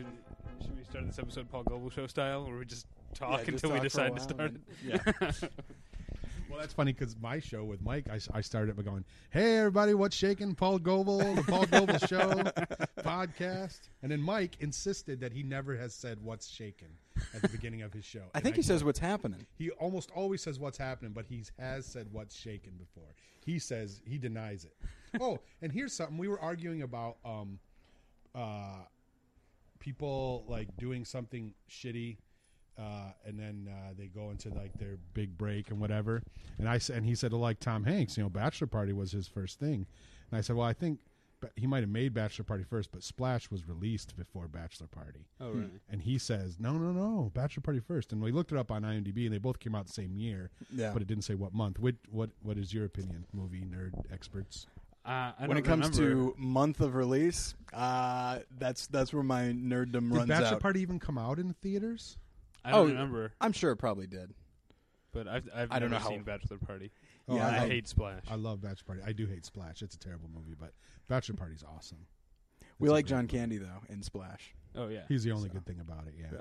Should, should we start this episode Paul Goebel Show style, where we just talk just until we talk for a decide to while start? it? Yeah. Well, that's funny because my show with Mike, I started it by going, "Hey, everybody, what's shaking?" Paul Goebel, the Paul Goebel Show podcast, and then Mike insisted that he never has said "what's shaking" at the beginning of his show. I And think he says what's happening. he almost always says "what's happening," but he has said "what's shaking" before. He says he denies it. oh, and here's something we were arguing about: um, uh, people like doing something shitty uh, and then uh, they go into like their big break and whatever. And I said, and he said, like Tom Hanks, you know, Bachelor Party was his first thing. And I said, well, I think he might have made Bachelor Party first, but Splash was released before Bachelor Party. oh, really? And he says, no, no, no, Bachelor Party first. And we looked it up on IMDb, and they both came out the same year, Yeah. but it didn't say what month. What what what is your opinion, movie nerd experts? Uh, I when it comes remember. to month of release, uh, that's that's where my nerddom Did runs Bachelor out. Party even come out in the theaters? I don't oh, remember, I'm sure it probably did. but I've I've I don't never know how- seen Bachelor Party. Oh, Yeah, and I, love- hate Splash. I love Bachelor Party. I do hate Splash. It's a terrible movie, but Bachelor Party's awesome. We It's a like John movie. Candy though in Splash, oh yeah, He's the only So. good thing about it. Yeah. Yeah.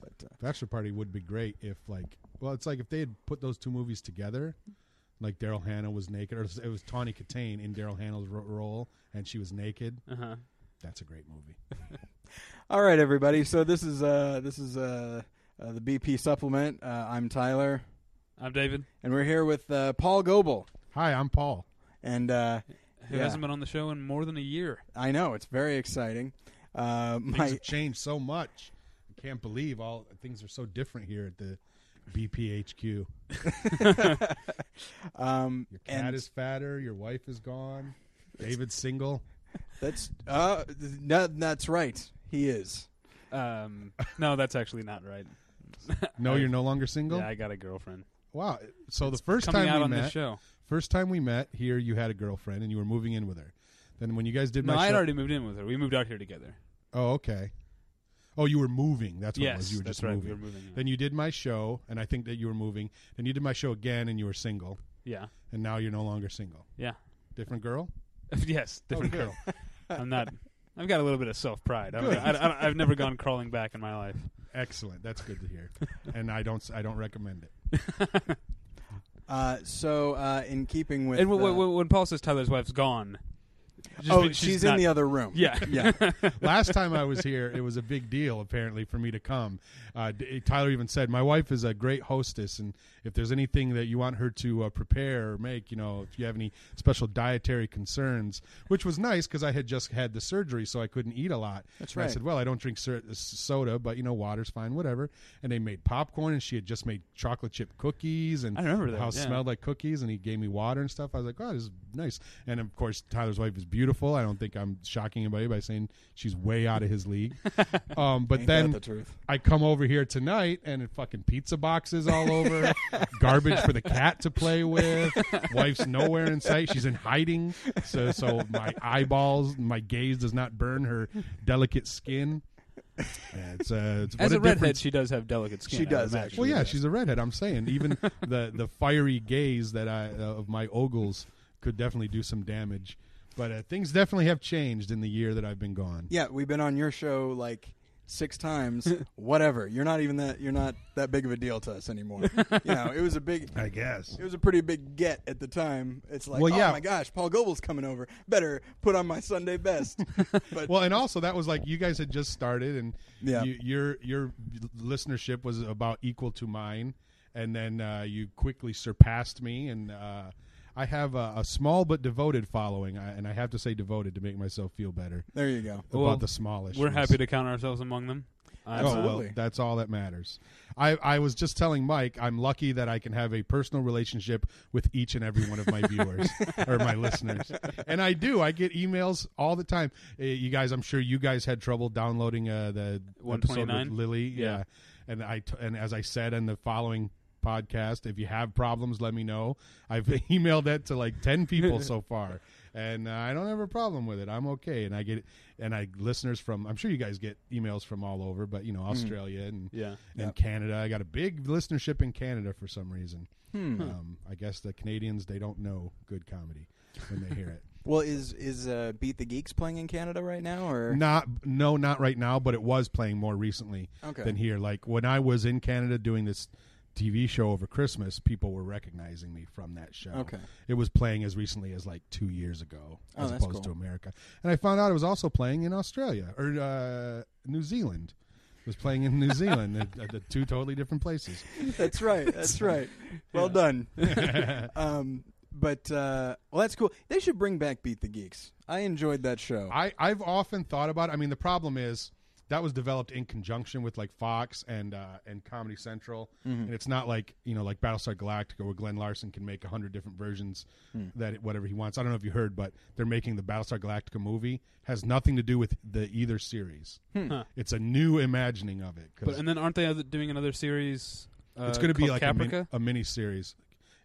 but uh, Bachelor Party would be great if, like, well, it's like if they had put those two movies together, like Daryl Hannah was naked, or it was Tawny Kitaen in Daryl Hannah's ro- role, and she was naked. uh huh. That's a great movie. all right, everybody. So this is uh, this is uh, uh, the BP supplement. Uh, I'm Tyler, I'm David, and we're here with uh, Paul Goebel, Hi, I'm Paul. and uh, who Yeah. hasn't been on the show in more than a year. I know it's very exciting. Uh, Things my have changed so much. I can't believe all things are so different here at the BPHQ. um, Your cat and is fatter. Your wife is gone. David's single. that's uh, no, that's right. He is. Um, no, that's actually not right. No, you're no longer single. Yeah, I got a girlfriend. Wow. So the first time out we on met, this show. first time we met here, you had a girlfriend and you were moving in with her. Then when you guys did No, my I had show, already moved in with her. We moved out here together. Oh, okay. Oh, you were moving. That's what it was. You were that's just right. moving. We were moving. yeah. Then you did my show, and I think that you were moving. Then you did my show again, and you were single. yeah, And now you're no longer single. yeah, Different girl. yes, different Oh, girl. I'm not. I've got a little bit of self pride. I, I, I've never gone crawling back in my life. Excellent. That's good to hear. and I don't. I don't recommend it. Uh, so uh, in keeping with and w- w- when Paul says Tyler's wife's gone, just oh, means she's, in not- the other room. Yeah, yeah. Last time I was here, it was a big deal apparently for me to come. Uh, D- Tyler even said, "My wife is a great hostess, and if there's anything that you want her to uh, prepare or make, you know, if you have any special dietary concerns," which was nice because I had just had the surgery, so I couldn't eat a lot. That's And I said, "Well, I don't drink sur- soda, but you know, water's fine, whatever." And they made popcorn, and she had just made chocolate chip cookies, and I remember the house yeah. smelled like cookies, and he gave me water and stuff. I was like, "Oh, this is nice." And of course, Tyler's wife is beautiful. I don't think I'm shocking anybody by saying she's way out of his league. um, but Ain't then the truth? I come over here tonight, and it fucking pizza boxes all over, garbage for the cat to play with. Wife's nowhere in sight. She's in hiding, so so my eyeballs, my gaze does not burn her delicate skin. Yeah, it's, uh, it's As what a redhead, she does have delicate skin. She I does, actually. well, yeah, Yeah. she's a redhead. I'm saying even the the fiery gaze that I uh, of my ogles could definitely do some damage. But uh, things definitely have changed in the year that I've been gone. Yeah, we've been on your show like six times. Whatever. You're not even that. You're not that big of a deal to us anymore. you know, it was a big. I guess. It was a pretty big get at the time. It's like, Well, yeah. oh my gosh, Paul Goebel's coming over. Better put on my Sunday best. but Well, and also that was like you guys had just started, and Yeah. you, your your listenership was about equal to mine, and then uh, you quickly surpassed me, and uh, I have a, a small but devoted following, I, and I have to say devoted to make myself feel better there you go. about Well, the small issues. We're happy to count ourselves among them. I'm, Oh well, Absolutely. that's all that matters. I, I was just telling Mike I'm lucky that I can have a personal relationship with each and every one of my viewers or my listeners, and I do. I get emails all the time. Uh, you guys, I'm sure you guys had trouble downloading uh, the episode with 129? Lily. Yeah. and I t- and as I said in the following podcast, if you have problems, let me know. I've emailed that to like ten people so far. And uh, I don't have a problem with it. I'm okay, and I get it and I listeners from. I'm sure you guys get emails from all over, but you know Australia and yeah. and Yep. Canada. I got a big listenership in Canada for some reason. Hmm. Um, I guess the Canadians they don't know good comedy when they hear it. Well, is is uh, Beat the Geeks playing in Canada right now, or Not no, not right now, but it was playing more recently Okay. than here. Like when I was in Canada doing this TV show over Christmas, people were recognizing me from that show. Okay. It was playing as recently as like two years ago, Oh, as opposed cool. to America. And I found out it was also playing in Australia or uh, New Zealand. It was playing in New Zealand, at the two totally different places. That's right. That's right. Well done. um, but uh, well, that's cool. They should bring back Beat the Geeks. I enjoyed that show. I, I've often thought about. It. I mean, the problem is that was developed in conjunction with like Fox and uh, and Comedy Central, and it's not like you know like Battlestar Galactica where Glenn Larson can make a hundred different versions that whatever he wants. I don't know if you heard, but they're making the Battlestar Galactica movie has nothing to do with the either series. Huh. It's a new imagining of it. But and then aren't they other, doing another series? Uh, it's going to be called like a, Caprica. min- a mini series.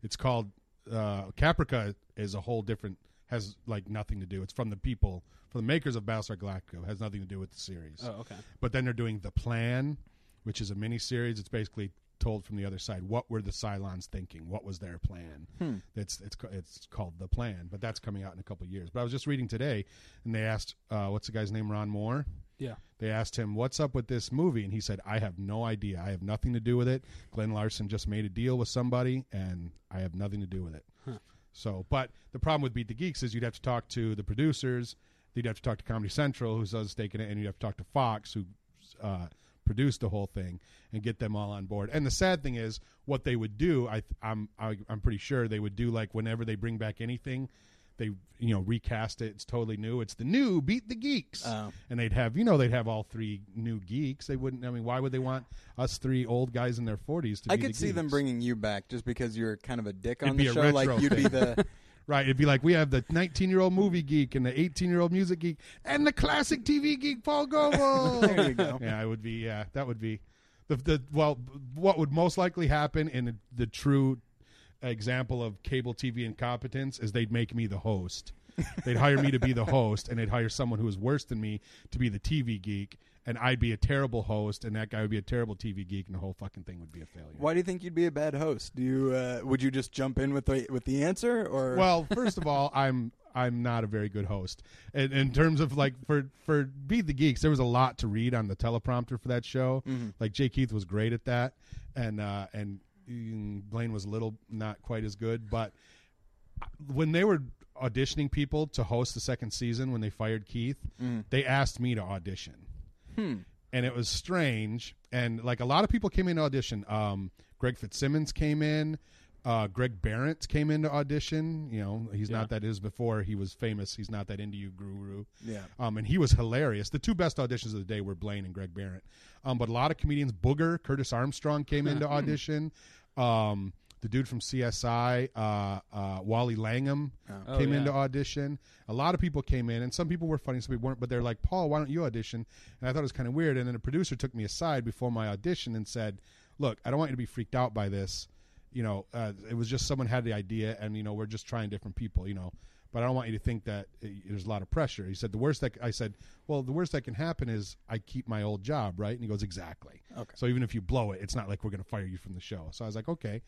It's called uh, Caprica. Is a whole different has like nothing to do. It's from the people from the makers of Battlestar Galactica. It has nothing to do with the series. oh, okay. But then they're doing the Plan, which is a mini series. It's basically told from the other side. What were the Cylons thinking? What was their plan? Hmm. It's it's it's called the Plan, but that's coming out in a couple of years. But I was just reading today, and they asked, uh, "What's the guy's name? Ron Moore." Yeah. They asked him, "What's up with this movie?" And he said, "I have no idea. I have nothing to do with it. Glenn Larson just made a deal with somebody, and I have nothing to do with it." Huh. So, but the problem with Beat the Geeks is you'd have to talk to the producers, you'd have to talk to Comedy Central, who's a stake in it, and you'd have to talk to Fox, who uh, produced the whole thing, and get them all on board. And the sad thing is, what they would do, I, I'm, I, I'm pretty sure they would do like whenever they bring back anything, they you know recast it. It's totally new. It's the new Beat the Geeks, Oh. and they'd have you know they'd have all three new geeks. They wouldn't. I mean, why would they want us three old guys in their 40s to? I could the see them bringing you back just because you're kind of a dick on It'd the be a show. Like you'd be the Right, it'd be like we have the 19 year old movie geek and the 18 year old music geek and the classic TV geek Paul Goebel. There you go. Yeah, it would be. Yeah, that would be the the well. What would most likely happen in the true example of cable TV incompetence is they'd make me the host. they'd hire me to be the host, and they'd hire someone who was worse than me to be the TV geek, and I'd be a terrible host, and that guy would be a terrible TV geek, and the whole fucking thing would be a failure. Why do you think you'd be a bad host? Do you uh, would you just jump in with the with the answer or Well, first of all, I'm I'm not a very good host. In, in terms of like for for Beat the Geeks, there was a lot to read on the teleprompter for that show. Like Jay Keith was great at that, and uh, and Blaine was a little not quite as good. But when they were auditioning people to host the second season, when they fired Keith, they asked me to audition Hmm. and it was strange. And like a lot of people came in to audition. Um, Greg Fitzsimmons came in. Uh, Greg Behrendt came in to audition. You know, he's Yeah. not that is before he was famous. He's not that into you guru. Yeah. Um, and he was hilarious. The two best auditions of the day were Blaine and Greg Behrendt. Um, but a lot of comedians, Booger, Curtis Armstrong came in to audition. Um, the dude from CSI, uh, uh, Wally Langham, Oh, came in yeah. to audition. A lot of people came in, and some people were funny, some people weren't. But they're like, "Paul, why don't you audition?" And I thought it was kind of weird. And then a producer took me aside before my audition and said, "Look, I don't want you to be freaked out by this. You know, uh, it was just someone had the idea, and you know, we're just trying different people. You know." But I don't want you to think that uh, there's a lot of pressure. He said the worst that I said, well, the worst that can happen is I keep my old job, right? And he goes, exactly. Okay. So even if you blow it, it's not like we're going to fire you from the show. So I was like, okay.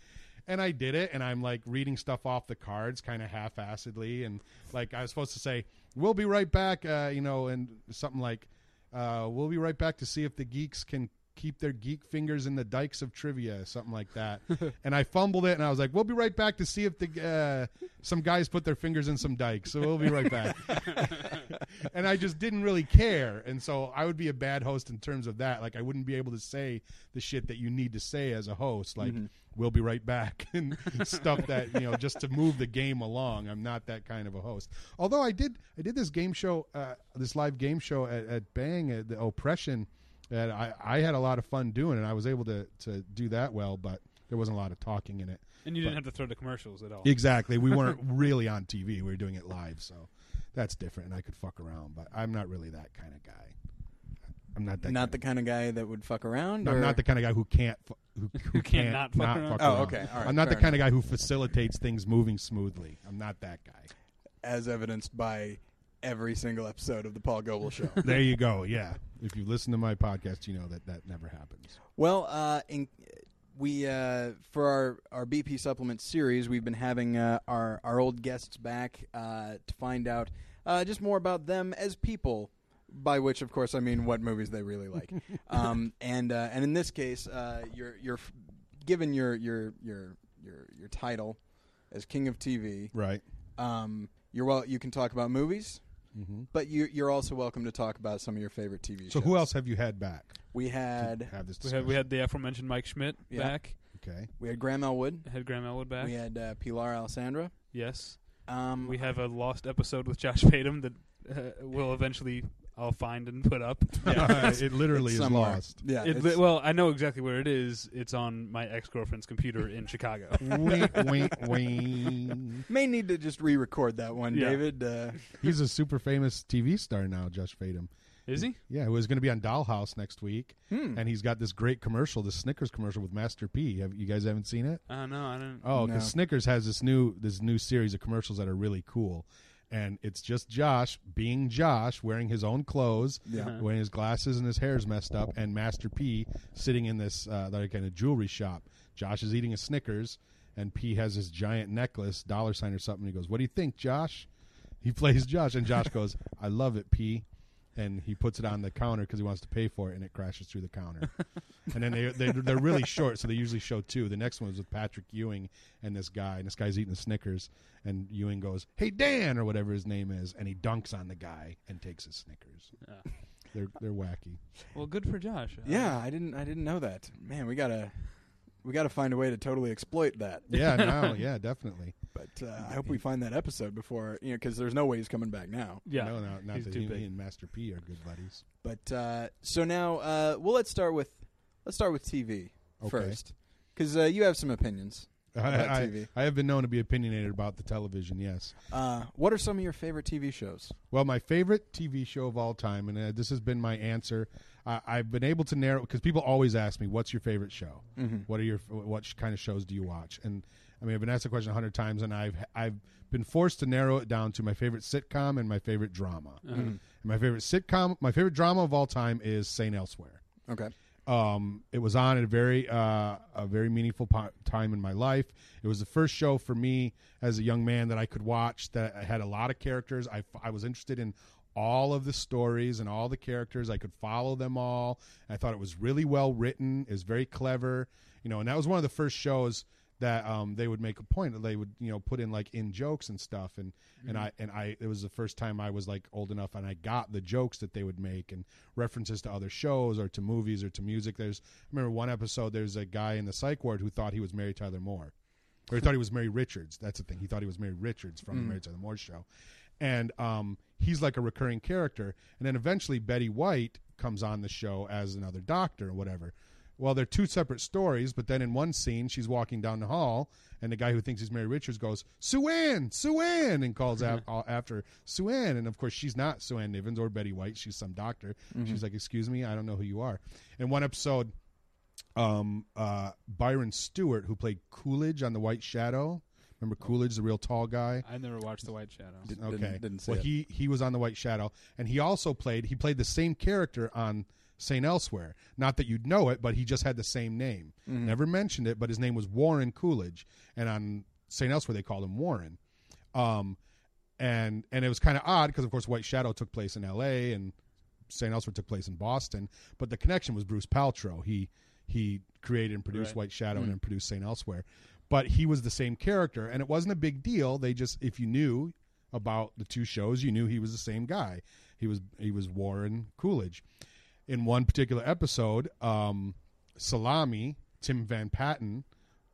And I did it, and I'm like reading stuff off the cards, kind of half-assedly, and like I was supposed to say, "We'll be right back," uh, you know, and something like, uh, "We'll be right back to see if the geeks can keep their geek fingers in the dikes of trivia," something like that. and I fumbled it, and I was like, "We'll be right back to see if the uh, some guys put their fingers in some dikes." So we'll be right back. and I just didn't really care, and so I would be a bad host in terms of that. Like I wouldn't be able to say the shit that you need to say as a host, like "We'll be right back" and stuff that you know just to move the game along. I'm not that kind of a host. Although I did, I did this game show, uh, this live game show at, at Bang, at the Oppression, that I, I had a lot of fun doing, and I was able to to do that well, but there wasn't a lot of talking in it. And you didn't have to throw the commercials at all. Exactly. We weren't really on TV. We were doing it live, so that's different. And I could fuck around, but I'm not really that kind of guy. I'm not that. Not the kind kind of guy that would fuck around. of, I'm not the kind of guy who can't fu- who, who can't can't not fuck not around? fuck Oh, okay. All right, I'm not the fair kind of guy who facilitates things moving smoothly. I'm not that guy. as evidenced by every single episode of the Paul Goebel Show. There you go. Yeah. If you listen to my podcast, you know that that never happens. well, uh, in, we uh, for our our BP supplement series, we've been having uh, our our old guests back uh, to find out uh, just more about them as people. By which, of course, I mean what movies they really like. um, and uh, and in this case, uh, you're you're f- given your your your your your title as king of TV. Right. Um, you're well. You can talk about movies, hmm but you, you're also welcome to talk about some of your favorite TV shows. So who else have you had back? We to had have this We had we had the aforementioned Mike Schmidt Yeah. back. okay. we had Graham Elwood. Had Graham Elwood back. We had uh, Pilar Alessandra. Yes. Um, We have a lost episode with Josh Fadem that uh, will eventually I'll find and put up. it literally it's is somewhere. lost. Yeah, It, it's- well, I know exactly where it is. It's on my ex girlfriend's computer in Chicago. wink, wink, wink. may need to just re-record that one, Yeah. David. Uh, He's a super famous TV star now, Josh Fadem. Is he? Yeah, it was going to be on Dollhouse next week, hmm. and he's got this great commercial, this Snickers commercial with Master P. Have you guys haven't seen it? Uh, no, I don't. Oh, because No. Snickers has this new this new series of commercials that are really cool, and it's just Josh being Josh, wearing his own clothes, Yeah. Uh-huh. wearing his glasses and his hair's messed up, and Master P sitting in this uh, like in a jewelry shop. Josh is eating a Snickers, and P has his giant necklace, dollar sign or something. He goes, "What do you think, Josh?" He plays Josh, and Josh goes, "I love it, P." And he puts it on the counter because he wants to pay for it, and it crashes through the counter. and then they they're, they're really short, so they usually show two. The next one was with Patrick Ewing and this guy, and this guy's eating the Snickers, and Ewing goes, "Hey Dan" or whatever his name is, and he dunks on the guy and takes his Snickers. Yeah. They're they're wacky. Well, good for Josh. Uh, yeah, I didn't. I didn't know that. Man, we gotta we gotta find a way to totally exploit that. Yeah, no, yeah, definitely. But uh, I hope we find that episode before you know, because there's no way he's coming back now. Yeah. no, no, not he's that too he, big. he and Master P are good buddies. But uh, so now, uh, well, let's start with let's start with TV Okay. first, because uh, you have some opinions. I, About I, TV. I have been known to be opinionated about the television. Yes. Uh, what are some of your favorite TV shows? Well, my favorite TV show of all time, and uh, this has been my answer. I I've been able to narrow because people always ask me, "What's your favorite show? Mm-hmm. What are your what kind of shows do you watch?" And I mean, I've been asked the question a hundred times, and I've I've been forced to narrow it down to my favorite sitcom and my favorite drama. Uh-huh. Mm-hmm. And my favorite sitcom, my favorite drama of all time is Saint Elsewhere. Okay. Um, it was on at a very uh, a very meaningful po- time in my life. It was the first show for me as a young man that I could watch that had a lot of characters. I, I was interested in all of the stories and all the characters. I could follow them all. I thought it was really well written. It was very clever, you know. And that was one of the first shows that um, they would make a point. that They would you know put in like in jokes and stuff. And and I and I it was the first time I was like old enough and I got the jokes that they would make and references to other shows or to movies or to music. There's I remember one episode. There's a guy in the psych ward who thought he was Mary Tyler Moore. Or he thought he was Mary Richards. That's the thing. He thought he was Mary Richards from the Mary Tyler Moore show. And um, he's like a recurring character. And then eventually Betty White comes on the show as another doctor or whatever. Well, they're two separate stories, but then in one scene, she's walking down the hall, and the guy who thinks he's Mary Richards goes, Sue Ann, Sue Ann, and calls af- uh, after Sue Ann. And of course, she's not Sue Ann Nivens or Betty White. She's some doctor. She's like, Excuse me, I don't know who you are. In one episode, um, uh, Byron Stewart, who played Coolidge on The White Shadow. Remember Coolidge, the real tall guy? I never watched The White Shadow. Did- Okay. Didn't, didn't see well, it. he he was on the White Shadow, and he also played. He played the same character on Saint Elsewhere. Not that you'd know it, but he just had the same name. Mm-hmm. Never mentioned it, but his name was Warren Coolidge, and on Saint Elsewhere they called him Warren. Um, and and it was kind of odd because of course White Shadow took place in L.A. and Saint Elsewhere took place in Boston, but the connection was Bruce Paltrow. He he created and produced Right. White Shadow Mm. and then produced Saint Elsewhere, but he was the same character, and it wasn't a big deal. They just if you knew about the two shows, you knew he was the same guy. He was he was Warren Coolidge. In one particular episode, um, Salami Tim Van Patten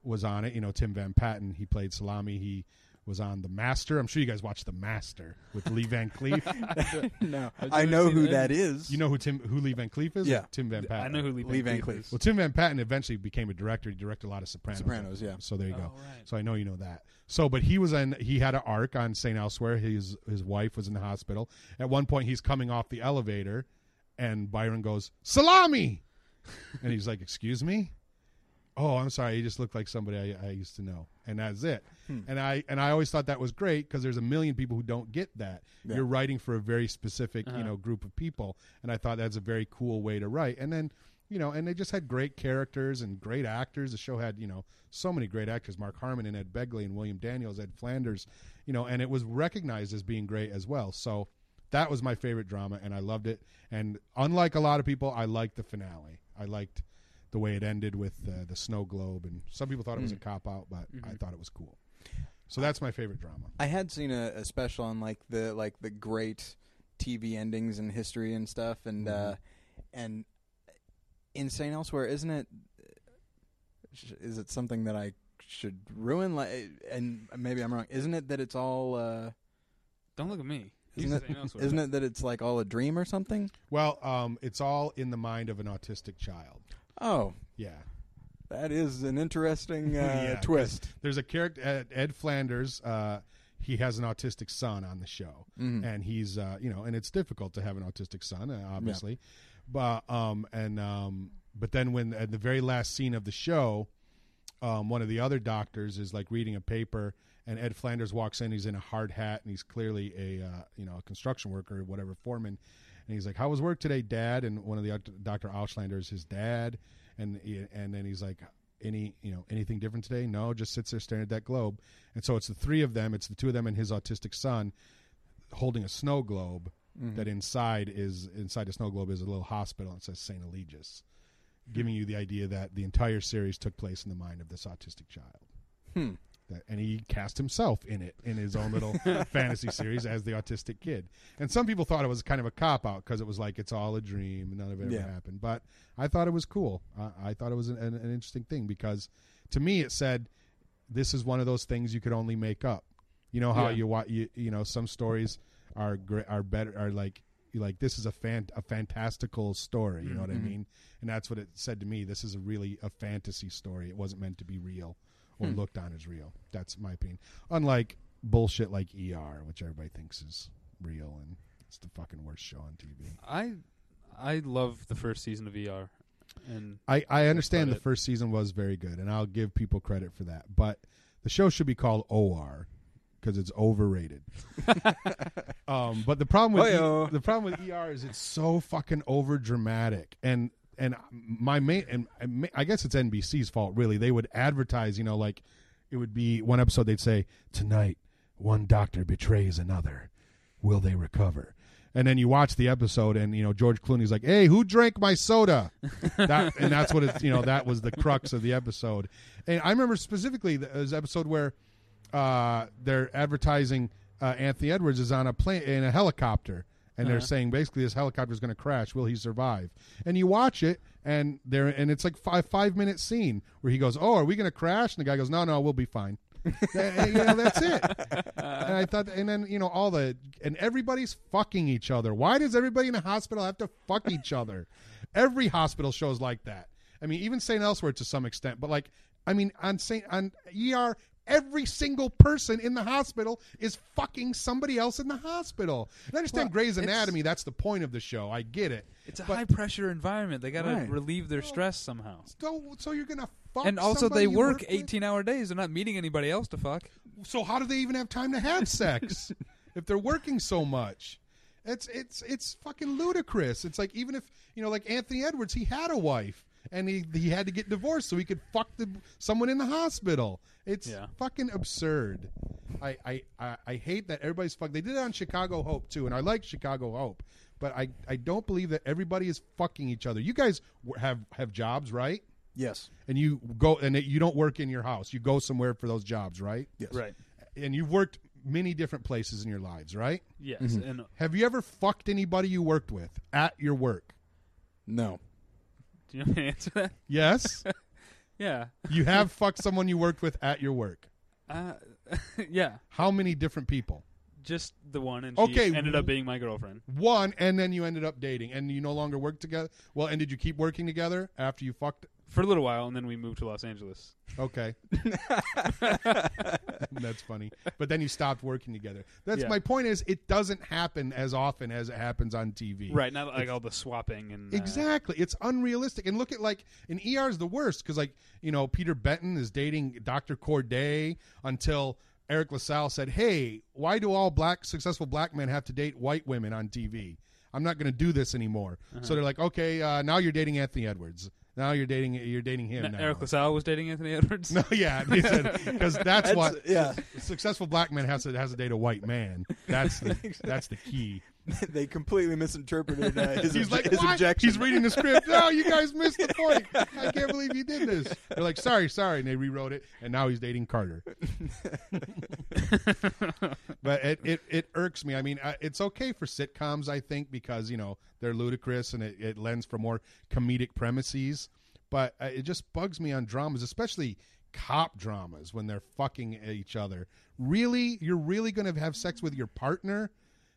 was on it. You know Tim Van Patten. He played Salami. He was on The Master. I'm sure you guys watched The Master with Lee Van Cleef. no, I've I never know who that is. you know who Tim who Lee Van Cleef is? Yeah. Tim Van Patten. I know who Lee Van, Lee Van Cleef Cleef. is. Well, Tim Van Patten eventually became a director. He directed a lot of Sopranos. Sopranos, yeah. So there you go. Oh, right. So I know you know that. So, but he was in. He had an arc on Saint Elsewhere. His his wife was in the hospital. At one point, he's coming off the elevator, and Byron goes salami, and he's like, "Excuse me." Oh, I'm sorry. you just looked like somebody I, I used to know, and that's it. Hmm. And I and I always thought that was great because there's a million people who don't get that. Yeah. You're writing for a very specific, you Uh-huh. know, group of people, and I thought that's a very cool way to write. And then you know, and they just had great characters and great actors. The show had, you know, so many great actors: Mark Harmon and Ed Begley and William Daniels, Ed Flanders, you know, and it was recognized as being great as well. So that was my favorite drama, and I loved it. And unlike a lot of people, I liked the finale. I liked the way it ended with uh, the snow globe, and some people thought it was a cop out, but I thought it was cool. So that's my favorite drama. I had seen a, a special on like the like the great TV endings in history and stuff, and uh, and in Saint Elsewhere, isn't it? Is it something that I should ruin? Like, and maybe I'm wrong. Isn't it that it's all? Uh, Don't look at me. isn't You it? say elsewhere. Isn't it that it's like all a dream or something? Well, um, it's all in the mind of an autistic child. Oh, Yeah. that is an interesting uh, Yeah, twist. There's a character, Ed, Ed Flanders. Uh, he has an autistic son on the show, Mhm. and he's, uh, you know, and it's difficult to have an autistic son, uh, obviously. But um, and um, but then when at the very last scene of the show, um, one of the other doctors is like reading a paper, and Ed Flanders walks in. He's in a hard hat, and he's clearly a uh, you know a construction worker or whatever foreman. And he's like, "How was work today, Dad?" And one of the Dr. Auslander is his dad, and and then he's like, "Any you know anything different today?" No, just sits there staring at that globe. And so it's the three of them. It's the two of them and his autistic son holding a snow globe that inside is inside the snow globe is a little hospital. It says Saint Eligius, giving you the idea that the entire series took place in the mind of this autistic child. Hmm. That, and he cast himself in it in his own little fantasy series as the autistic kid. And some people thought it was kind of a cop out because it was like it's all a dream and none of it Yeah. ever happened. But I thought it was cool. I, I thought it was an, an, an interesting thing because to me it said this is one of those things you could only make up. You know how Yeah. you watch you, you know some stories are great are better are like like this is a fan a fantastical story. You know what I mm-hmm. mean? And that's what it said to me. This is a really a fantasy story. It wasn't meant to be real or looked on as real. That's my opinion. Unlike bullshit like ER, which everybody thinks is real and it's the fucking worst show on TV. I I love the first season of ER, and I, I understand the it. first season was very good, and I'll give people credit for that. But the show should be called OR because it's overrated. um, but the problem with Hey-o. the problem with ER is it's so fucking over dramatic, and and my main and I guess it's NBC's fault really. They would advertise, you know, like it would be one episode they'd say tonight one doctor betrays another. Will they recover? And then you watch the episode, and you know George Clooney's like, "Hey, who drank my soda?" that, and that's what it's you know that was the crux of the episode. And I remember specifically the was episode where uh, they're advertising uh, Anthony Edwards is on a plane in a helicopter, and they're Uh-huh. saying basically this helicopter is going to crash. Will he survive? And you watch it, and there and it's like five five minute scene where he goes, "Oh, are we going to crash?" And the guy goes, "No, no, we'll be fine." And, you know, that's it. And I thought, and then you know all the and everybody's fucking each other. Why does everybody in a hospital have to fuck each other? Every hospital shows like that. I mean, even St. Elsewhere to some extent, but like, I mean, on St. on ER, every single person in the hospital is fucking somebody else in the hospital. And I understand Well, Grey's Anatomy. That's the point of the show. I get it. it's a But- high pressure environment. They gotta Right. relieve their stress somehow. So, so you're gonna fuck. And also, they work with? 18 hour days. They're not meeting anybody else to fuck. so how do they even have time to have sex if they're working so much it's it's it's fucking ludicrous it's like even if you know like anthony edwards he had a wife and he he had to get divorced so he could fuck the someone in the hospital it's Yeah. fucking absurd I, I i i hate that everybody's fuck they did it on chicago hope too and i like chicago hope but i i don't believe that everybody is fucking each other you guys have have jobs right Yes. and you go and you don't work in your house you go somewhere for those jobs right Yes. Right. and you've worked many different places in your lives, right? Yes. Mm-hmm. And Have you ever fucked anybody you worked with at your work? No. Do you want me to answer that? Yes. Yeah. you have fucked someone you worked with at your work. Uh, yeah. How many different people? Just the one, and she Okay. ended up being my girlfriend. One, and then you ended up dating, and you no longer work together. Well, and did you keep working together after you fucked? For a little while, and then we moved to Los Angeles. Okay, that's funny. But then you stopped working together. That's Yeah. my point. Is it doesn't happen as often as it happens on TV. Right, not like all the swapping and uh, Exactly. It's unrealistic. And look at like an ER is the worst because like you know Peter Benton is dating Dr. Corday until Eric LaSalle said, "Hey, why do all black successful black men have to date white women on TV?" I'm not going to do this anymore. Uh-huh. So they're like, okay, uh, now you're dating Anthony Edwards. Now you're dating you're dating him. N- now. Eric LaSalle was dating Anthony Edwards. No, yeah, because that's, That's- what yeah. a successful black man has to has to date a white man. That's the that's the key. they completely misinterpreted uh, his, He's obje- like, his objection. He's reading the script. No, you guys missed the point. I can't believe you did this. They're like, sorry, sorry, and they rewrote it, and now he's dating Carter. but it, it it irks me. I mean, uh, it's okay for sitcoms, I think, because you know they're ludicrous and it, it lends for more comedic premises. But uh, it just bugs me on dramas, especially cop dramas when they're fucking each other. Really, you're really going to have sex with your partner?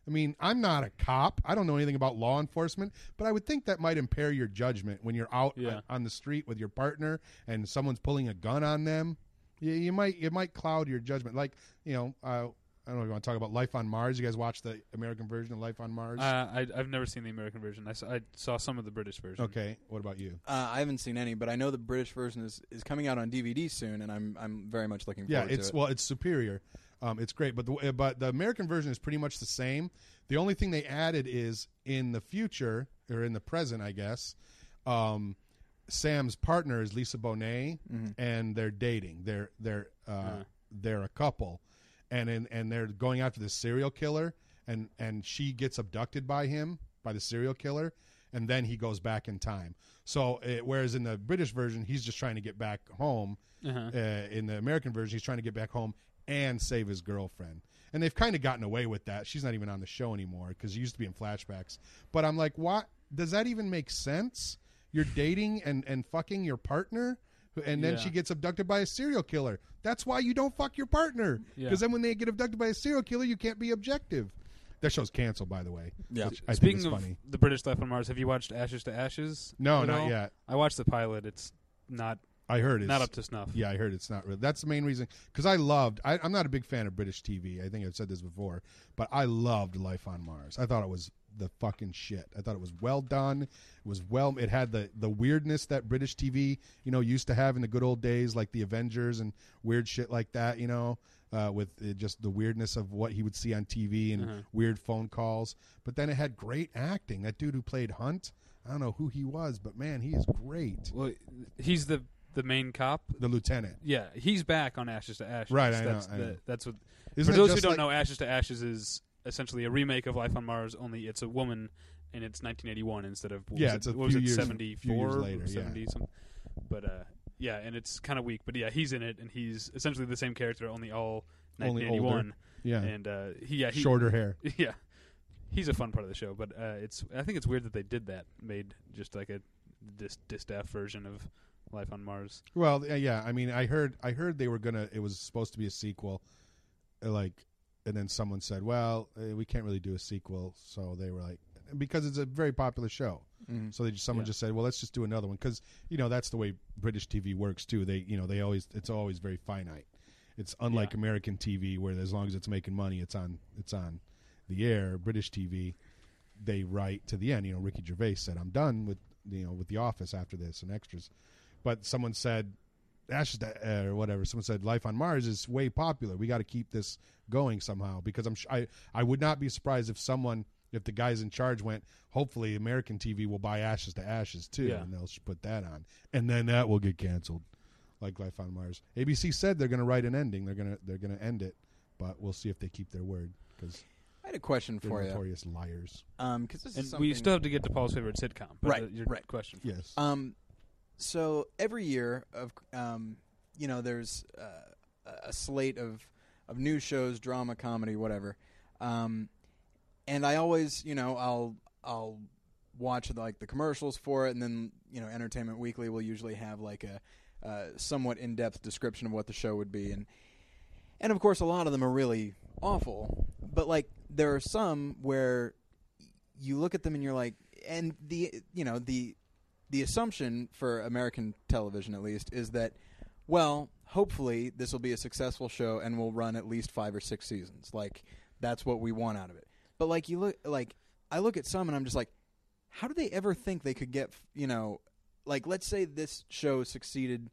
I mean, I'm not a cop. I don't know anything about law enforcement, but I would think that might impair your judgment when you're out Yeah. on, on the street with your partner and someone's pulling a gun on them. You, you might it might cloud your judgment. Like you know, uh, I don't know if you want to talk about Life on Mars. You guys watch the American version of Life on Mars? Uh, I, I've never seen the American version. I saw, I saw some of the British version. okay, what about you? Uh, I haven't seen any, but I know the British version is, is coming out on DVD soon, and I'm I'm very much looking Yeah, forward it's to it. well, it's superior. Um, it's great, but the but the American version is pretty much the same. The only thing they added is in the future or in the present, I guess. Um, Sam's partner is Lisa Bonet, and they're dating. They're they're uh, Uh. they're a couple, and in, and they're going after this serial killer, and and she gets abducted by him by the serial killer, and then he goes back in time. So it, whereas in the British version, he's just trying to get back home. Uh-huh. Uh, in the American version, he's trying to get back home and save his girlfriend. And they've kind of gotten away with that. She's not even on the show anymore because she used to be in flashbacks. But I'm like, what? Does that even make sense? You're dating and, and fucking your partner, and then Yeah. she gets abducted by a serial killer. That's why you don't fuck your partner. Yeah. Because then when they get abducted by a serial killer, you can't be objective. That show's canceled, by the way. Yeah. which I Speaking think of funny. the British Life on Mars, have you watched Ashes to Ashes? No, not all? yet. I watched the pilot. It's not I heard it's not up to snuff. Yeah, I heard it's not real. That's the main reason because I loved. I, I'm not a big fan of British TV. I think I've said this before, but I loved Life on Mars. I thought it was the fucking shit. I thought it was well done. It was well. It had the the weirdness that British TV you know used to have in the good old days, like the Avengers and weird shit like that. You know. Uh, with uh, just the weirdness of what he would see on TV and Uh-huh. weird phone calls, but then it had great acting. That dude who played Hunt, I don't know who he was, but man, he is great. Well, he's the the main cop. The lieutenant, Yeah, he's back on Ashes to Ashes. Right, I know, that's I the, know. That's what. Isn't for it those who just don't like- know, Ashes to Ashes is essentially a remake of Life on Mars. Only it's a woman, and it's 1981 instead of what Yeah, was it's a it, what was few it years- 74 few years later, yeah. 70 something. But uh, yeah, and it's kind of weak. But yeah, he's in it, and he's essentially the same character, only all Only 1981. Yeah, And uh, he, yeah, he, shorter hair. Yeah, he's a fun part of the show, but uh, it's I think it's weird that they did that, made just like a dis distaff version of Life on Mars. Well, uh, yeah. I mean, I heard, I heard they were gonna. It was supposed to be a sequel, uh, like, and then someone said, "Well, uh, we can't really do a sequel," so they were like, because it's a very popular show. Mhm. So they just, someone Yeah. just said, "Well, let's just do another one," because you know that's the way British TV works too. They, you know, they always it's always very finite. It's unlike Yeah. American TV, where as long as it's making money, it's on it's on the air. British TV, they write to the end. You know, Ricky Gervais said, "I'm done with you know with The Office after this and extras," but someone said. Ashes to, uh, or whatever. Someone said Life on Mars is way popular. We got to keep this going somehow because I'm sh- I I would not be surprised if someone if the guys in charge went. Hopefully, American TV will buy Ashes to Ashes too, Yeah. and they'll put that on, and then that will get canceled, like Life on Mars. ABC said they're going to write an ending. They're gonna they're gonna end it, but we'll see if they keep their word because I had a question they're for you. notorious liars. Um, because this And is we still have to get to Paul's favorite sitcom. But Right, uh, your right. question. Yes. Um, so every year of um, you know, there's uh, a slate of of news shows, drama, comedy, whatever. Um, and I always, you know, I'll I'll watch like the commercials for it, and then you know, Entertainment Weekly will usually have like a uh, somewhat in depth description of what the show would be, and and of course, a lot of them are really awful. But like, there are some where you look at them and you're like, and the you know the the assumption for American television, at least, is that well, hopefully this will be a successful show and will run at least five or six seasons. Like that's what we want out of it. But like you look, like I look at some and I'm just like, how do they ever think they could get you know, like let's say this show succeeded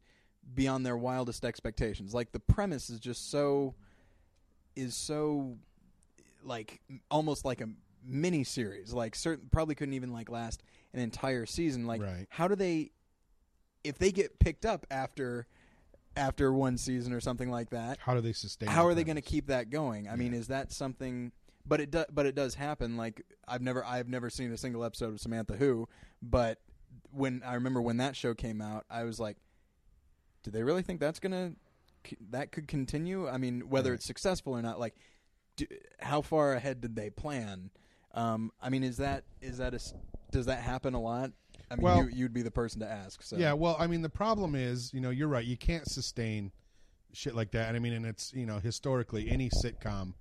beyond their wildest expectations. Like the premise is just so is so like almost like a mini series. Like certain probably couldn't even like last an entire season. Like Right. how do they if they get picked up after after one season or something like that? How do they sustain? How the are they going to keep that going? I mean, is that something? But it do, but it does happen. Like I've never I've never seen a single episode of Samantha Who, but when I remember when that show came out, I was like, do they really think that's gonna that could continue? I mean, whether Right. it's successful or not, like, do, how far ahead did they plan? Um, I mean, is that is that a does that happen a lot? I mean, Well- you, you'd be the person to ask. So Yeah, well, I mean, the problem is, you know, you're right. You can't sustain shit like that. And I mean, and it's you know, historically, any sitcom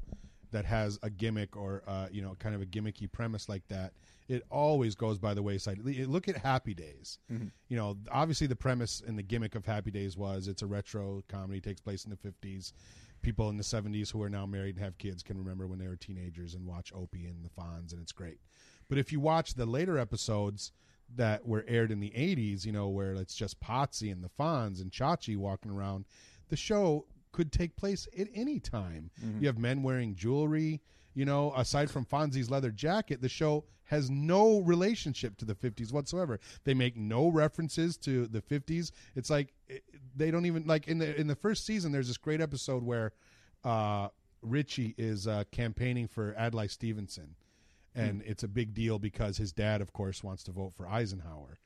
that has a gimmick or uh, you know, kind of a gimmicky premise like that, it always goes by the wayside. Look at Happy Days. You know, obviously, the premise and the gimmick of Happy Days was it's a retro comedy, takes place in the '50s. People in the '70s who are now married and have kids can remember when they were teenagers and watch Opie and the Fonz, and it's great. But if you watch the later episodes that were aired in the 80s, you know, where it's just Potsy and the Fonz and Chachi walking around, the show could take place at any time. You have men wearing jewelry, you know, aside from Fonzie's leather jacket, the show has no relationship to the 50s whatsoever. They make no references to the 50s. It's like they don't even like in the in the first season there's this great episode where uh Richie is uh campaigning for Adlai Stevenson and it's a big deal because his dad of course wants to vote for Eisenhower.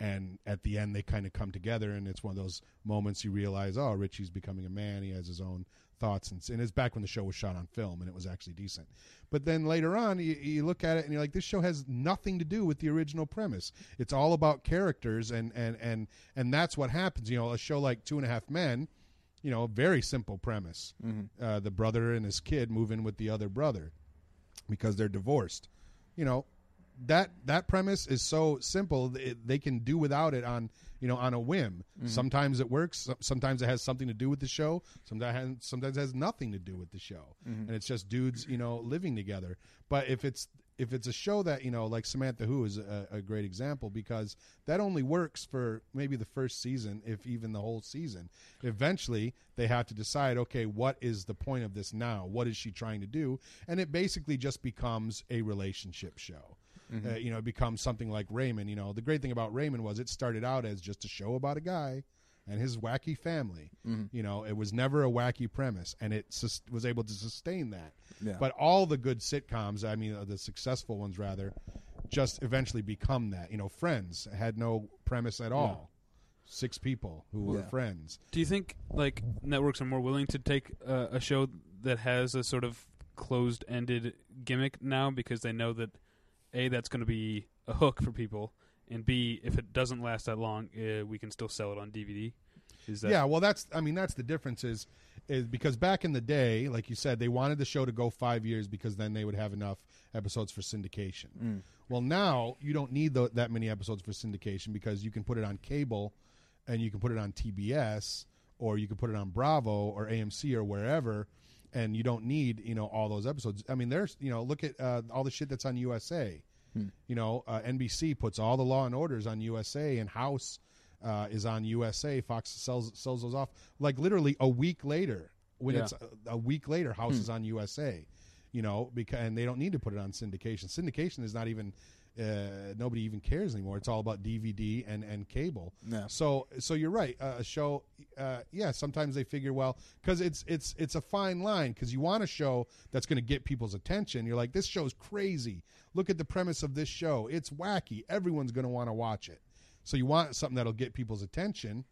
And at the end they kind of come together and it's one of those moments you realize oh Richie's becoming a man. He has his own thoughts. And, and it's back when the show was shot on film and it was actually decent. But then later on you, you look at it and you're like this show has nothing to do with the original premise. It's all about characters and and and and that's what happens. You know a show like two and a half men you know a very simple premise. Uh, the brother and his kid move in with the other brother because they're divorced. You know, that that premise is so simple th- they can do without it on you know on a whim. Mm-hmm. Sometimes it works. Sometimes it has something to do with the show. Sometimes it has, sometimes it has nothing to do with the show, mm-hmm. and it's just dudes you know living together. But if it's if it's a show that you know like Samantha Who is a, a great example because that only works for maybe the first season, if even the whole season. Eventually, they have to decide, okay, what is the point of this now? What is she trying to do? And it basically just becomes a relationship show. Uh, you know, it becomes something like Raymond. You know, the great thing about Raymond was it started out as just a show about a guy and his wacky family. You know, it was never a wacky premise, and it sus- was able to sustain that. Yeah. But all the good sitcoms, I mean, uh, the successful ones rather, just eventually become that. You know, Friends had no premise at all. Six people who were Yeah. friends. Do you think like networks are more willing to take uh, a show that has a sort of closed-ended gimmick now because they know that a that's going to be a hook for people, and b if it doesn't last that long, uh, we can still sell it on DVD. Is that yeah, well, that's I mean that's the difference is is because back in the day, like you said, they wanted the show to go five years because then they would have enough episodes for syndication. Well, now you don't need tho- that many episodes for syndication because you can put it on cable, and you can put it on TBS, or you can put it on Bravo or AMC or wherever, and you don't need you know all those episodes. I mean, there's you know look at uh, all the shit that's on USA. You know, uh, NBC puts all the Law and Orders on USA, and House uh, is on USA. Fox sells sells those off like literally a week later. When Yeah. it's a, a week later, House is on USA. You know, because and they don't need to put it on syndication. Syndication is not even uh, nobody even cares anymore. It's all about DVD and and cable. Yeah. So so you're right. Uh, a show, uh, yeah. Sometimes they figure well because it's it's it's a fine line because you want a show that's going to get people's attention. You're like this show's crazy. Look at the premise of this show. It's wacky. Everyone's going to want to watch it. So you want something that'll get people's attention,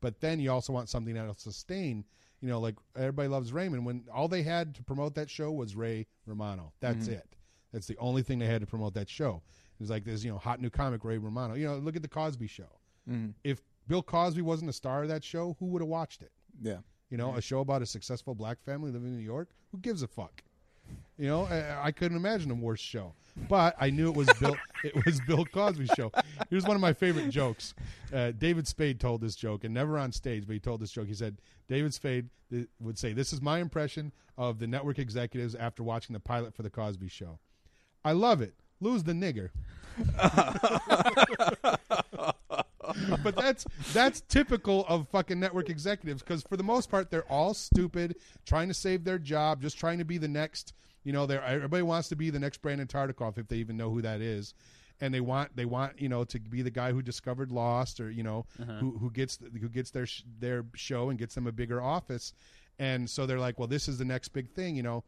but then you also want something that'll sustain. You know, like everybody loves Raymond. When all they had to promote that show was Ray Romano. That's it. That's the only thing they had to promote that show. It was like this, you know, hot new comic Ray Romano. You know, look at the Cosby Show. If Bill Cosby wasn't a star of that show, who would have watched it? Yeah. You know, a show about a successful black family living in New York. Who gives a fuck? You know, I, I couldn't imagine a worse show. But I knew it was Bill. it was Bill Cosby's show. Here's one of my favorite jokes. Uh, David Spade told this joke, and never on stage, but he told this joke. He said, "David Spade th- would say, this is my impression of the network executives after watching the pilot for the Cosby Show. I love it. Lose the nigger." but that's that's typical of fucking network executives because for the most part they're all stupid, trying to save their job, just trying to be the next You know, everybody wants to be the next Brandon Tartikoff if they even know who that is. And they want they want you know to be the guy who discovered Lost or you know who who gets who gets their sh- their show and gets them a bigger office, and so they're like, well, this is the next big thing, you know.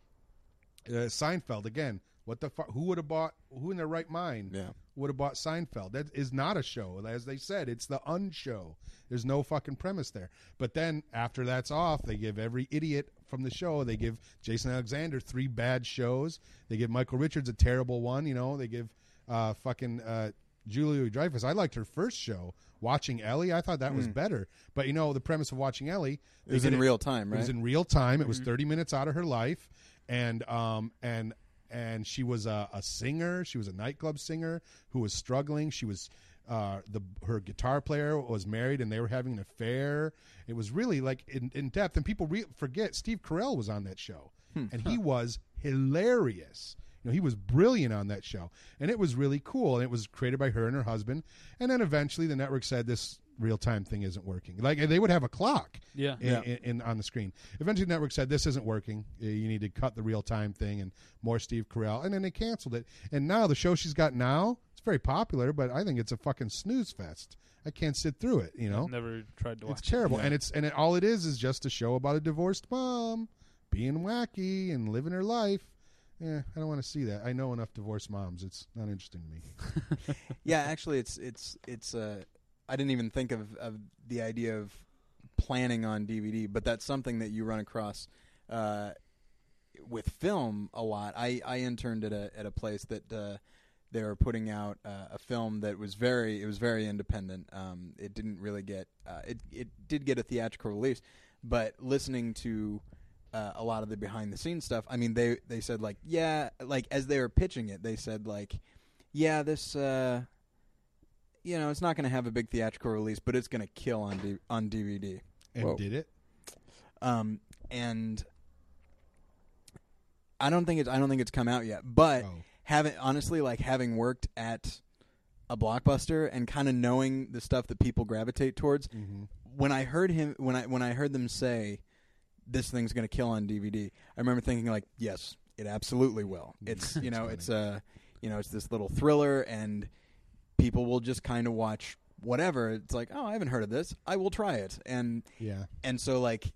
Uh, Seinfeld again. What the fuck? Who would have bought? Who in their right mind Yeah. would have bought Seinfeld? That is not a show, as they said. It's the unshow. There's no fucking premise there. But then after that's off, they give every idiot from the show. They give Jason Alexander three bad shows. They give Michael Richards a terrible one. You know, they give uh, fucking uh, Julia Dreyfus. I liked her first show. Watching Ellie, I thought that was better. But you know, the premise of watching Ellie, Hmm. It was in did real time, It was in real time. It was 30 minutes out of her life, and um and and she was a, a singer. She was a nightclub singer who was struggling. She was uh, the her guitar player was married and they were having an affair. It was really like in, in depth, and people re- forget Steve Carell was on that show, and he was hilarious. You know, he was brilliant on that show, and it was really cool. And it was created by her and her husband. And then eventually, the network said this real time thing isn't working. Like they would have a clock Yeah. in, in, in- on the screen. Eventually, the network said this isn't working. Uh, You need to cut the real time thing and more Steve Carell, and then they canceled it. And now the show she's got now, it's very popular, but I think it's a fucking snooze fest. I can't sit through it. You know, Never tried to watch. it's terrible, and it's and it, all it is is just a show about a divorced mom being wacky and living her life. Yeah, I don't want to see that. I know enough divorced moms. It's not interesting to me. Yeah, actually, it's it's it's. Uh, I didn't even think of of the idea of planning on DVD, but that's something that you run across uh, with film a lot. I I interned at a at a place that. Uh, they were putting out uh, a film that was very it was very independent. Um, it didn't really get uh, it it did get a theatrical release, but listening to uh, a lot of the behind the scenes stuff, I mean they they said like yeah like as they were pitching it, they said like yeah this uh, you know it's not going to have a big theatrical release, but it's going to kill on D- on DVD. And Whoa. did it? Um, and I don't think it's I don't think it's come out yet, but Oh. having honestly like having worked at a blockbuster and kind of knowing the stuff that people gravitate towards Mhm. when i heard him when i when i heard them say this thing's going to kill on dvd i remember thinking like yes it absolutely will it's you know it's a you know it's this little thriller and people will just kind of watch whatever it's like oh i haven't heard of this i will try it and Yeah. and so like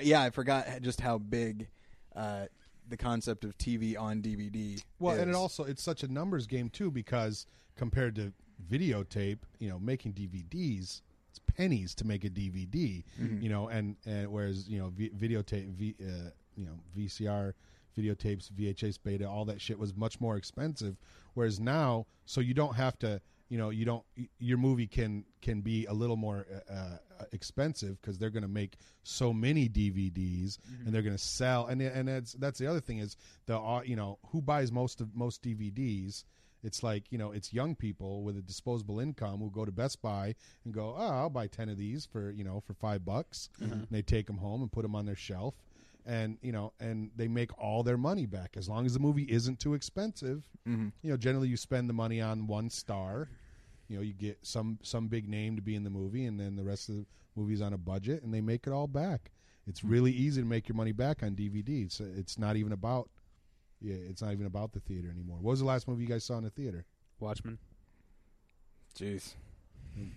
yeah i forgot just how big uh the concept of tv on dvd Well, and it also it's such a numbers game too because compared to videotape, you know, making DVDs, it's pennies to make a DVD. Mm-hmm. You know, and, and whereas you know v- videotape, v, uh, you know VCR videotapes, VHS beta, all that shit was much more expensive. Whereas now, so you don't have to. You know, you don't. Your movie can can be a little more uh, uh, expensive because they're going to make so many DVDs and they're going to sell. And and that's that's the other thing is the you know who buys most of most DVDs. It's like you know it's young people with a disposable income who go to Best Buy and go, oh, I'll buy ten of these for you know for five bucks. And they take them home and put them on their shelf, and you know and they make all their money back as long as the movie isn't too expensive. Mm-hmm. You know, generally you spend the money on one star. You know, you get some some big name to be in the movie, and then the rest of the movie's on a budget, and they make it all back. It's really easy to make your money back on DVD. It's it's not even about yeah, it's not even about the theater anymore. What was the last movie you guys saw in the theater? Watchmen. jeez